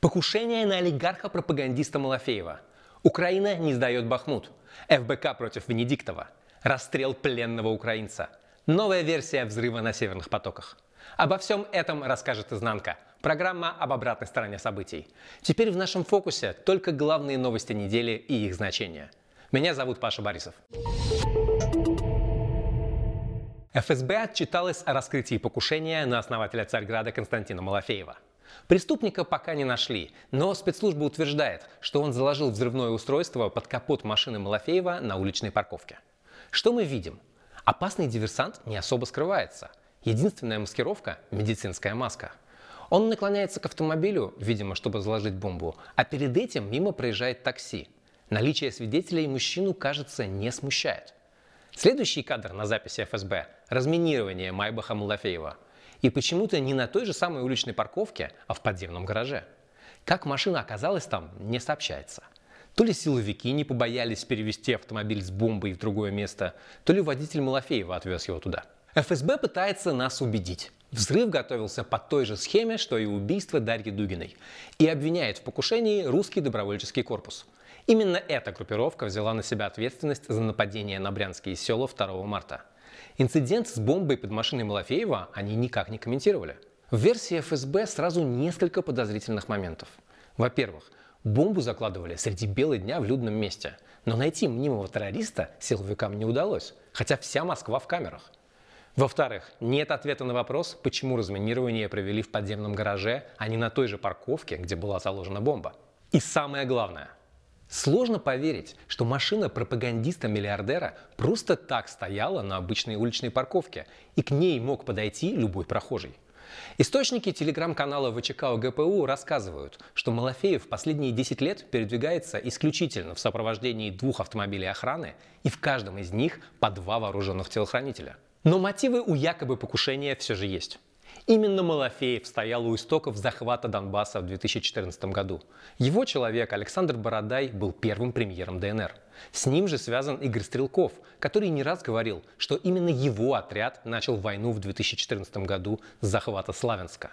Покушение на олигарха-пропагандиста Малафеева. Украина не сдает Бахмут. ФБК против Венедиктова. Расстрел пленного украинца. Новая версия взрыва на северных потоках. Обо всем этом расскажет изнанка. Программа об обратной стороне событий. Теперь в нашем фокусе только главные новости недели и их значения. Меня зовут Паша Борисов. ФСБ отчиталась о раскрытии покушения на основателя Царьграда Константина Малафеева – Преступника пока не нашли, но спецслужба утверждает, что он заложил взрывное устройство под капот машины Малафеева на уличной парковке. Что мы видим? Опасный диверсант не особо скрывается. Единственная маскировка – медицинская маска. Он наклоняется к автомобилю, видимо, чтобы заложить бомбу, а перед этим мимо проезжает такси. Наличие свидетелей мужчину, кажется, не смущает. Следующий кадр на записи ФСБ – разминирование Майбаха Малафеева – и почему-то не на той же самой уличной парковке, а в подземном гараже. Как машина оказалась там, не сообщается. То ли силовики не побоялись перевести автомобиль с бомбой в другое место, то ли водитель Малафеева отвез его туда. ФСБ пытается нас убедить. Взрыв готовился по той же схеме, что и убийство Дарьи Дугиной, и обвиняет в покушении русский добровольческий корпус. Именно эта группировка взяла на себя ответственность за нападение на брянские села 2 марта – Инцидент с бомбой под машиной Малафеева они никак не комментировали. В версии ФСБ сразу несколько подозрительных моментов. Во-первых, бомбу закладывали среди бела дня в людном месте, но найти мнимого террориста силовикам не удалось, хотя вся Москва в камерах. Во-вторых, нет ответа на вопрос, почему разминирование провели в подземном гараже, а не на той же парковке, где была заложена бомба. И самое главное, Сложно поверить, что машина пропагандиста-миллиардера просто так стояла на обычной уличной парковке, и к ней мог подойти любой прохожий. Источники телеграм-канала ВЧК ГПУ рассказывают, что Малафеев последние 10 лет передвигается исключительно в сопровождении двух автомобилей охраны, и в каждом из них по два вооруженных телохранителя. Но мотивы у якобы покушения все же есть. Именно Малафеев стоял у истоков захвата Донбасса в 2014 году. Его человек Александр Бородай был первым премьером ДНР. С ним же связан Игорь Стрелков, который не раз говорил, что именно его отряд начал войну в 2014 году с захвата Славянска.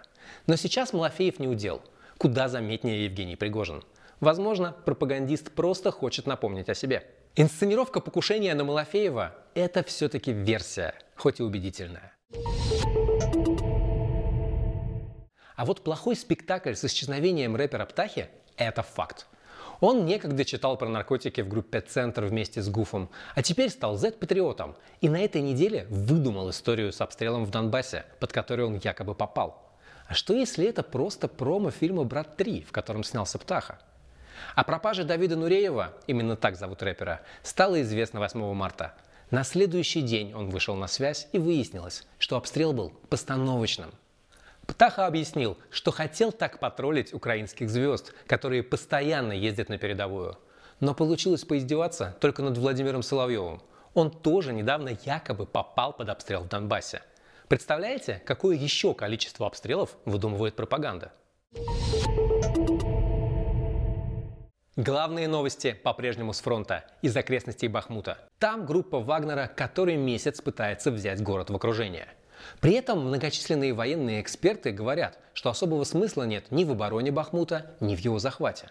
Но сейчас Малафеев не удел. Куда заметнее Евгений Пригожин. Возможно, пропагандист просто хочет напомнить о себе. Инсценировка покушения на Малафеева – это все-таки версия, хоть и убедительная. А вот плохой спектакль с исчезновением рэпера Птахи – это факт. Он некогда читал про наркотики в группе «Центр» вместе с Гуфом, а теперь стал Z-патриотом и на этой неделе выдумал историю с обстрелом в Донбассе, под который он якобы попал. А что если это просто промо фильма «Брат 3», в котором снялся Птаха? О пропаже Давида Нуреева, именно так зовут рэпера, стало известно 8 марта. На следующий день он вышел на связь и выяснилось, что обстрел был постановочным – Птаха объяснил, что хотел так потроллить украинских звезд, которые постоянно ездят на передовую. Но получилось поиздеваться только над Владимиром Соловьевым. Он тоже недавно якобы попал под обстрел в Донбассе. Представляете, какое еще количество обстрелов выдумывает пропаганда? Главные новости по-прежнему с фронта, из окрестностей Бахмута. Там группа Вагнера который месяц пытается взять город в окружение – при этом многочисленные военные эксперты говорят, что особого смысла нет ни в обороне Бахмута, ни в его захвате.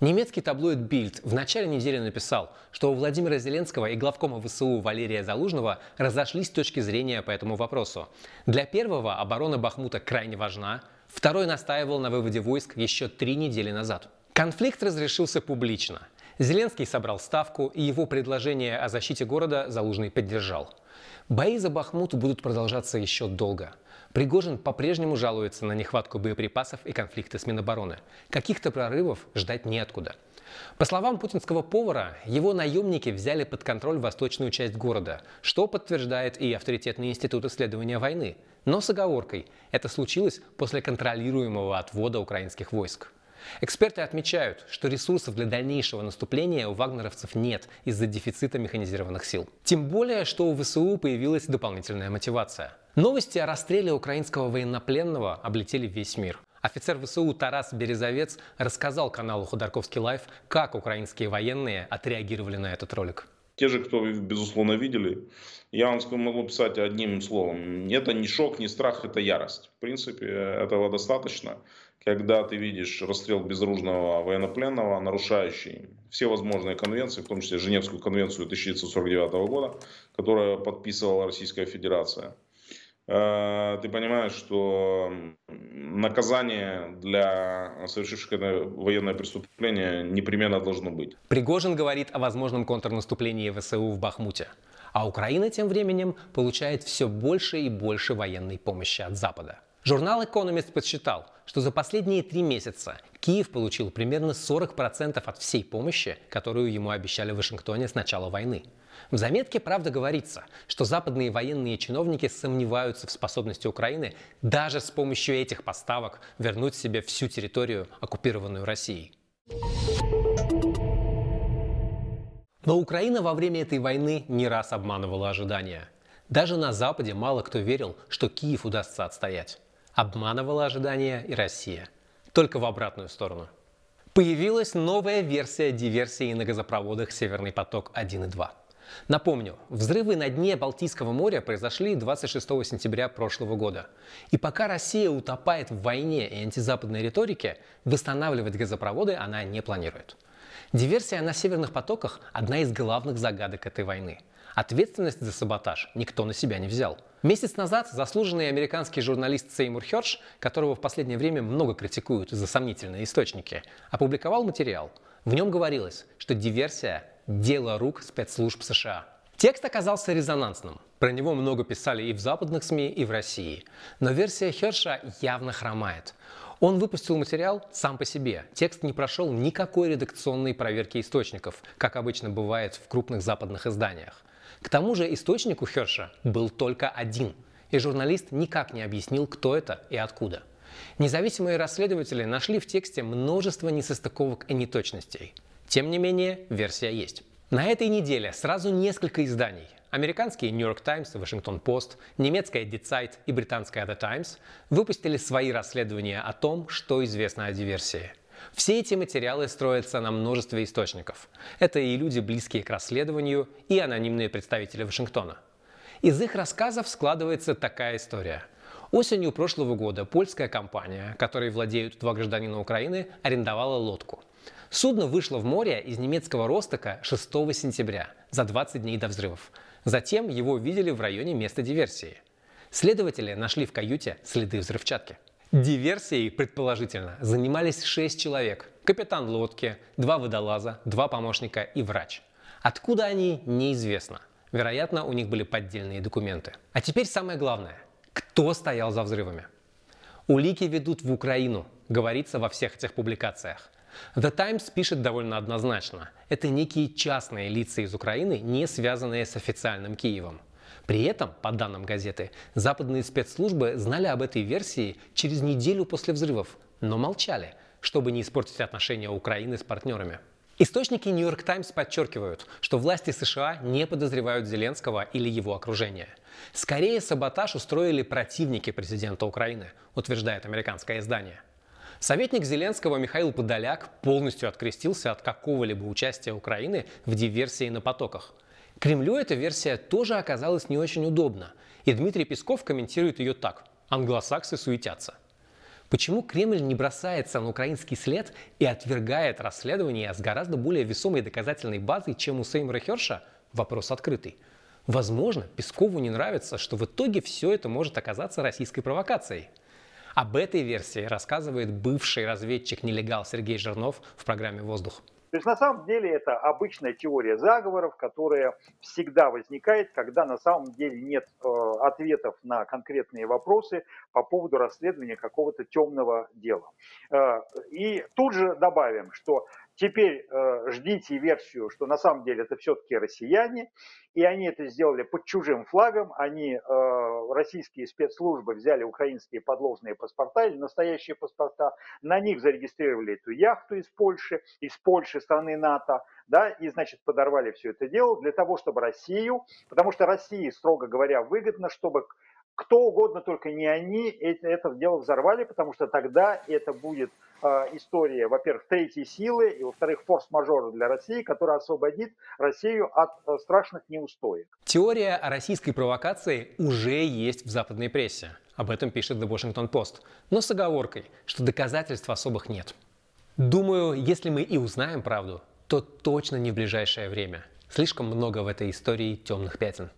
Немецкий таблоид Bild в начале недели написал, что у Владимира Зеленского и главкома ВСУ Валерия Залужного разошлись точки зрения по этому вопросу. Для первого оборона Бахмута крайне важна, второй настаивал на выводе войск еще три недели назад. Конфликт разрешился публично. Зеленский собрал ставку, и его предложение о защите города Залужный поддержал. Бои за Бахмут будут продолжаться еще долго. Пригожин по-прежнему жалуется на нехватку боеприпасов и конфликты с Минобороны. Каких-то прорывов ждать неоткуда. По словам путинского повара, его наемники взяли под контроль восточную часть города, что подтверждает и авторитетный институт исследования войны. Но с оговоркой, это случилось после контролируемого отвода украинских войск. Эксперты отмечают, что ресурсов для дальнейшего наступления у вагнеровцев нет из-за дефицита механизированных сил. Тем более, что у ВСУ появилась дополнительная мотивация. Новости о расстреле украинского военнопленного облетели весь мир. Офицер ВСУ Тарас Березовец рассказал каналу Ходорковский Live, как украинские военные отреагировали на этот ролик. те же, кто, безусловно, видели, я вам могу писать одним словом. Это не шок, не страх, это ярость. В принципе, этого достаточно, когда ты видишь расстрел безоружного военнопленного, нарушающий все возможные конвенции, в том числе Женевскую конвенцию 1949 года, которую подписывала Российская Федерация. Э, ты понимаешь, что наказание для совершивших военное преступление непременно должно быть. Пригожин говорит о возможном контрнаступлении ВСУ в Бахмуте. А Украина тем временем получает все больше и больше военной помощи от Запада. Журнал Economist подсчитал, что за последние три месяца Киев получил примерно 40% от всей помощи, которую ему обещали в Вашингтоне с начала войны. В заметке, правда, говорится, что западные военные чиновники сомневаются в способности Украины даже с помощью этих поставок вернуть себе всю территорию, оккупированную Россией. Но Украина во время этой войны не раз обманывала ожидания. Даже на Западе мало кто верил, что Киев удастся отстоять. Обманывала ожидания и Россия. Только в обратную сторону. Появилась новая версия диверсии на газопроводах «Северный поток-1 и 2». Напомню, взрывы на дне Балтийского моря произошли 26 сентября прошлого года. И пока Россия утопает в войне и антизападной риторике, восстанавливать газопроводы она не планирует. Диверсия на северных потоках – одна из главных загадок этой войны. Ответственность за саботаж никто на себя не взял. Месяц назад заслуженный американский журналист Сеймур Херш, которого в последнее время много критикуют за сомнительные источники, опубликовал материал. В нем говорилось, что диверсия дело рук спецслужб США. Текст оказался резонансным. Про него много писали и в западных СМИ, и в России. Но версия Херша явно хромает. Он выпустил материал сам по себе. Текст не прошел никакой редакционной проверки источников, как обычно бывает в крупных западных изданиях. К тому же источник у Херша был только один, и журналист никак не объяснил, кто это и откуда. Независимые расследователи нашли в тексте множество несостыковок и неточностей – тем не менее, версия есть. На этой неделе сразу несколько изданий. Американские New York Times и Washington Post, немецкая Die Zeit и британская The Times выпустили свои расследования о том, что известно о диверсии. Все эти материалы строятся на множестве источников. Это и люди, близкие к расследованию, и анонимные представители Вашингтона. Из их рассказов складывается такая история. Осенью прошлого года польская компания, которой владеют два гражданина Украины, арендовала лодку – Судно вышло в море из немецкого Ростока 6 сентября, за 20 дней до взрывов. Затем его видели в районе места диверсии. Следователи нашли в каюте следы взрывчатки. Диверсией, предположительно, занимались 6 человек. Капитан лодки, два водолаза, два помощника и врач. Откуда они, неизвестно. Вероятно, у них были поддельные документы. А теперь самое главное. Кто стоял за взрывами? Улики ведут в Украину, говорится во всех этих публикациях. The Times пишет довольно однозначно. Это некие частные лица из Украины, не связанные с официальным Киевом. При этом, по данным газеты, западные спецслужбы знали об этой версии через неделю после взрывов, но молчали, чтобы не испортить отношения Украины с партнерами. Источники New York Times подчеркивают, что власти США не подозревают Зеленского или его окружение. Скорее, саботаж устроили противники президента Украины, утверждает американское издание – Советник Зеленского Михаил Подоляк полностью открестился от какого-либо участия Украины в диверсии на потоках. Кремлю эта версия тоже оказалась не очень удобна, и Дмитрий Песков комментирует ее так – англосаксы суетятся. Почему Кремль не бросается на украинский след и отвергает расследование с гораздо более весомой доказательной базой, чем у Сеймра Херша? Вопрос открытый. Возможно, Пескову не нравится, что в итоге все это может оказаться российской провокацией. Об этой версии рассказывает бывший разведчик-нелегал Сергей Жирнов в программе «Воздух». То есть на самом деле это обычная теория заговоров, которая всегда возникает, когда на самом деле нет э, ответов на конкретные вопросы по поводу расследования какого-то темного дела. Э, и тут же добавим, что Теперь э, ждите версию, что на самом деле это все-таки россияне, и они это сделали под чужим флагом. Они, э, российские спецслужбы, взяли украинские подложные паспорта или настоящие паспорта, на них зарегистрировали эту яхту из Польши, из Польши, страны НАТО, да, и, значит, подорвали все это дело для того, чтобы Россию, потому что России, строго говоря, выгодно, чтобы кто угодно, только не они, это, это дело взорвали, потому что тогда это будет история, во-первых, третьей силы, и, во-вторых, форс-мажора для России, которая освободит Россию от э, страшных неустоек. Теория о российской провокации уже есть в западной прессе. Об этом пишет The Washington Post. Но с оговоркой, что доказательств особых нет. Думаю, если мы и узнаем правду, то точно не в ближайшее время. Слишком много в этой истории темных пятен.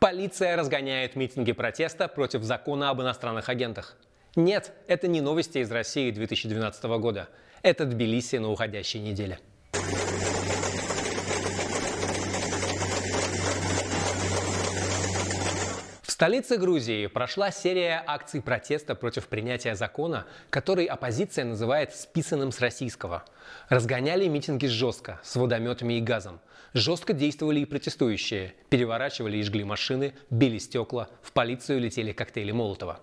Полиция разгоняет митинги протеста против закона об иностранных агентах. Нет, это не новости из России 2012 года. Это Тбилиси на уходящей неделе. столице Грузии прошла серия акций протеста против принятия закона, который оппозиция называет списанным с российского. Разгоняли митинги жестко, с водометами и газом. Жестко действовали и протестующие. Переворачивали и жгли машины, били стекла, в полицию летели коктейли Молотова.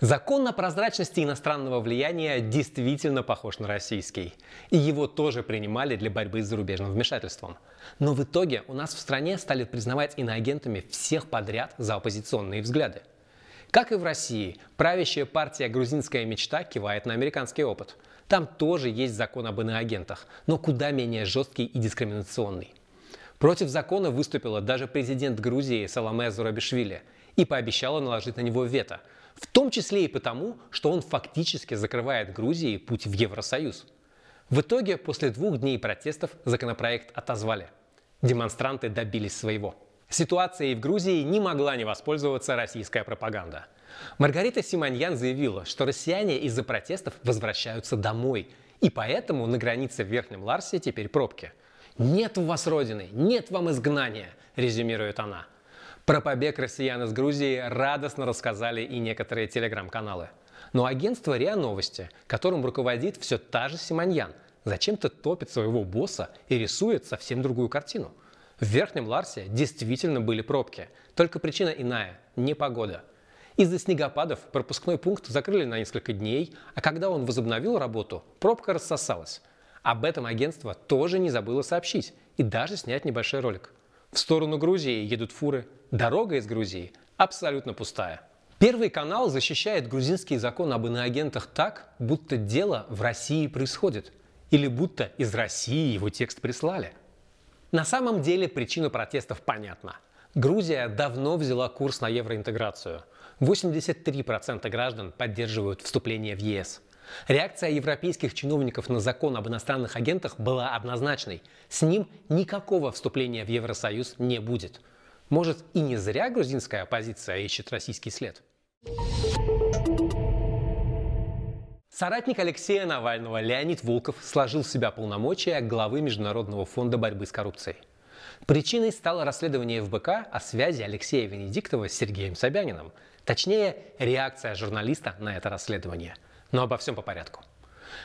Закон о прозрачности иностранного влияния действительно похож на российский. И его тоже принимали для борьбы с зарубежным вмешательством. Но в итоге у нас в стране стали признавать иноагентами всех подряд за оппозиционные взгляды. Как и в России, правящая партия «Грузинская мечта» кивает на американский опыт. Там тоже есть закон об иноагентах, но куда менее жесткий и дискриминационный. Против закона выступила даже президент Грузии Саламе Зурабишвили и пообещала наложить на него вето, в том числе и потому, что он фактически закрывает Грузии путь в Евросоюз. В итоге, после двух дней протестов законопроект отозвали. Демонстранты добились своего. Ситуацией в Грузии не могла не воспользоваться российская пропаганда. Маргарита Симоньян заявила, что россияне из-за протестов возвращаются домой, и поэтому на границе в Верхнем Ларсе теперь пробки – «Нет у вас родины, нет вам изгнания», – резюмирует она. Про побег россиян из Грузии радостно рассказали и некоторые телеграм-каналы. Но агентство РИА Новости, которым руководит все та же Симоньян, зачем-то топит своего босса и рисует совсем другую картину. В Верхнем Ларсе действительно были пробки, только причина иная – не погода. Из-за снегопадов пропускной пункт закрыли на несколько дней, а когда он возобновил работу, пробка рассосалась. Об этом агентство тоже не забыло сообщить и даже снять небольшой ролик. В сторону Грузии едут фуры. Дорога из Грузии абсолютно пустая. Первый канал защищает грузинский закон об иноагентах так, будто дело в России происходит. Или будто из России его текст прислали. На самом деле причина протестов понятна. Грузия давно взяла курс на евроинтеграцию. 83% граждан поддерживают вступление в ЕС. Реакция европейских чиновников на закон об иностранных агентах была однозначной. С ним никакого вступления в Евросоюз не будет. Может, и не зря грузинская оппозиция ищет российский след? Соратник Алексея Навального Леонид Волков сложил в себя полномочия главы Международного фонда борьбы с коррупцией. Причиной стало расследование ФБК о связи Алексея Венедиктова с Сергеем Собяниным. Точнее, реакция журналиста на это расследование – но обо всем по порядку.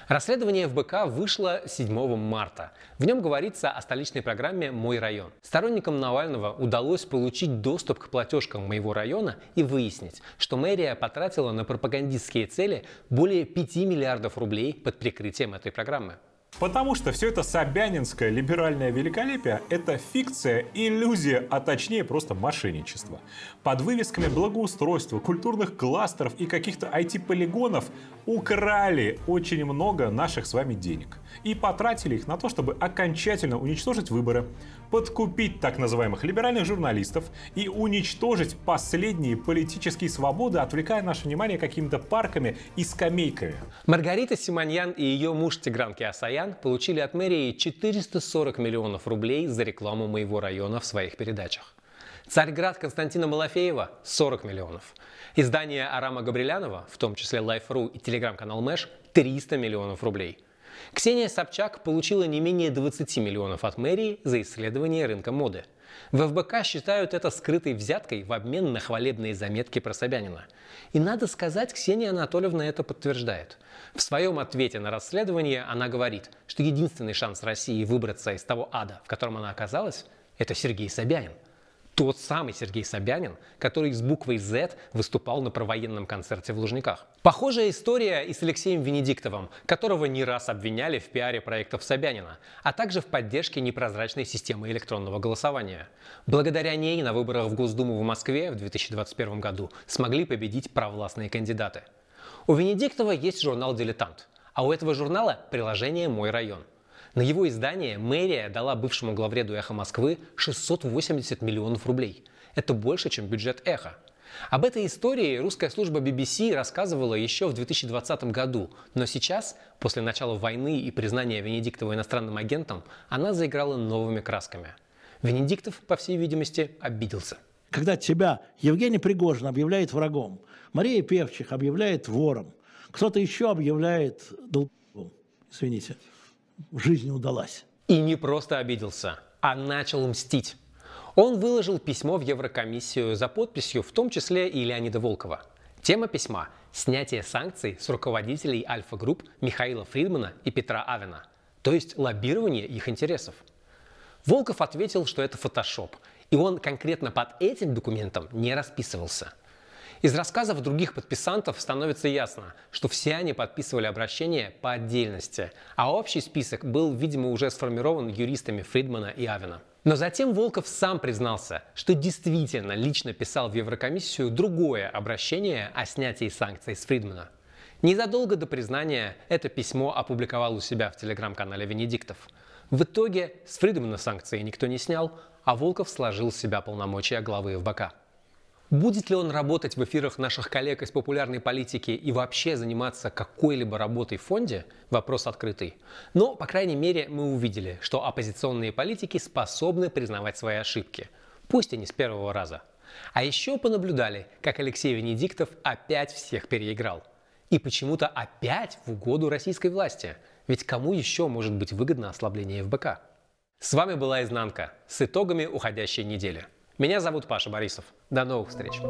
Расследование ФБК вышло 7 марта. В нем говорится о столичной программе «Мой район». Сторонникам Навального удалось получить доступ к платежкам моего района и выяснить, что мэрия потратила на пропагандистские цели более 5 миллиардов рублей под прикрытием этой программы. Потому что все это собянинское либеральное великолепие – это фикция, иллюзия, а точнее просто мошенничество. Под вывесками благоустройства, культурных кластеров и каких-то IT-полигонов украли очень много наших с вами денег. И потратили их на то, чтобы окончательно уничтожить выборы, подкупить так называемых либеральных журналистов и уничтожить последние политические свободы, отвлекая наше внимание какими-то парками и скамейками. Маргарита Симоньян и ее муж Тигран Киасаян получили от мэрии 440 миллионов рублей за рекламу моего района в своих передачах. Царьград Константина Малафеева – 40 миллионов. Издание Арама Габрилянова, в том числе Life.ru и телеграм-канал Мэш – 300 миллионов рублей. Ксения Собчак получила не менее 20 миллионов от мэрии за исследование рынка моды. В ФБК считают это скрытой взяткой в обмен на хвалебные заметки про Собянина. И надо сказать, Ксения Анатольевна это подтверждает. В своем ответе на расследование она говорит, что единственный шанс России выбраться из того ада, в котором она оказалась, это Сергей Собянин. Тот самый Сергей Собянин, который с буквой Z выступал на провоенном концерте в Лужниках. Похожая история и с Алексеем Венедиктовым, которого не раз обвиняли в пиаре проектов Собянина, а также в поддержке непрозрачной системы электронного голосования. Благодаря ней на выборах в Госдуму в Москве в 2021 году смогли победить провластные кандидаты. У Венедиктова есть журнал «Дилетант», а у этого журнала приложение «Мой район». На его издание мэрия дала бывшему главреду «Эхо Москвы» 680 миллионов рублей. Это больше, чем бюджет «Эхо». Об этой истории русская служба BBC рассказывала еще в 2020 году, но сейчас, после начала войны и признания Венедиктова иностранным агентом, она заиграла новыми красками. Венедиктов, по всей видимости, обиделся. Когда тебя Евгений Пригожин объявляет врагом, Мария Певчих объявляет вором, кто-то еще объявляет долбом, извините, жизнь удалась. И не просто обиделся, а начал мстить. Он выложил письмо в Еврокомиссию за подписью, в том числе и Леонида Волкова. Тема письма – снятие санкций с руководителей Альфа-групп Михаила Фридмана и Петра Авена, то есть лоббирование их интересов. Волков ответил, что это фотошоп, и он конкретно под этим документом не расписывался – из рассказов других подписантов становится ясно, что все они подписывали обращение по отдельности, а общий список был, видимо, уже сформирован юристами Фридмана и Авена. Но затем Волков сам признался, что действительно лично писал в Еврокомиссию другое обращение о снятии санкций с Фридмана. Незадолго до признания это письмо опубликовал у себя в телеграм-канале Венедиктов. В итоге с Фридмана санкции никто не снял, а Волков сложил с себя полномочия главы ФБК. Будет ли он работать в эфирах наших коллег из популярной политики и вообще заниматься какой-либо работой в фонде? Вопрос открытый. Но, по крайней мере, мы увидели, что оппозиционные политики способны признавать свои ошибки. Пусть и не с первого раза. А еще понаблюдали, как Алексей Венедиктов опять всех переиграл. И почему-то опять в угоду российской власти. Ведь кому еще может быть выгодно ослабление ФБК? С вами была «Изнанка» с итогами уходящей недели. Меня зовут Паша Борисов. До новых встреч!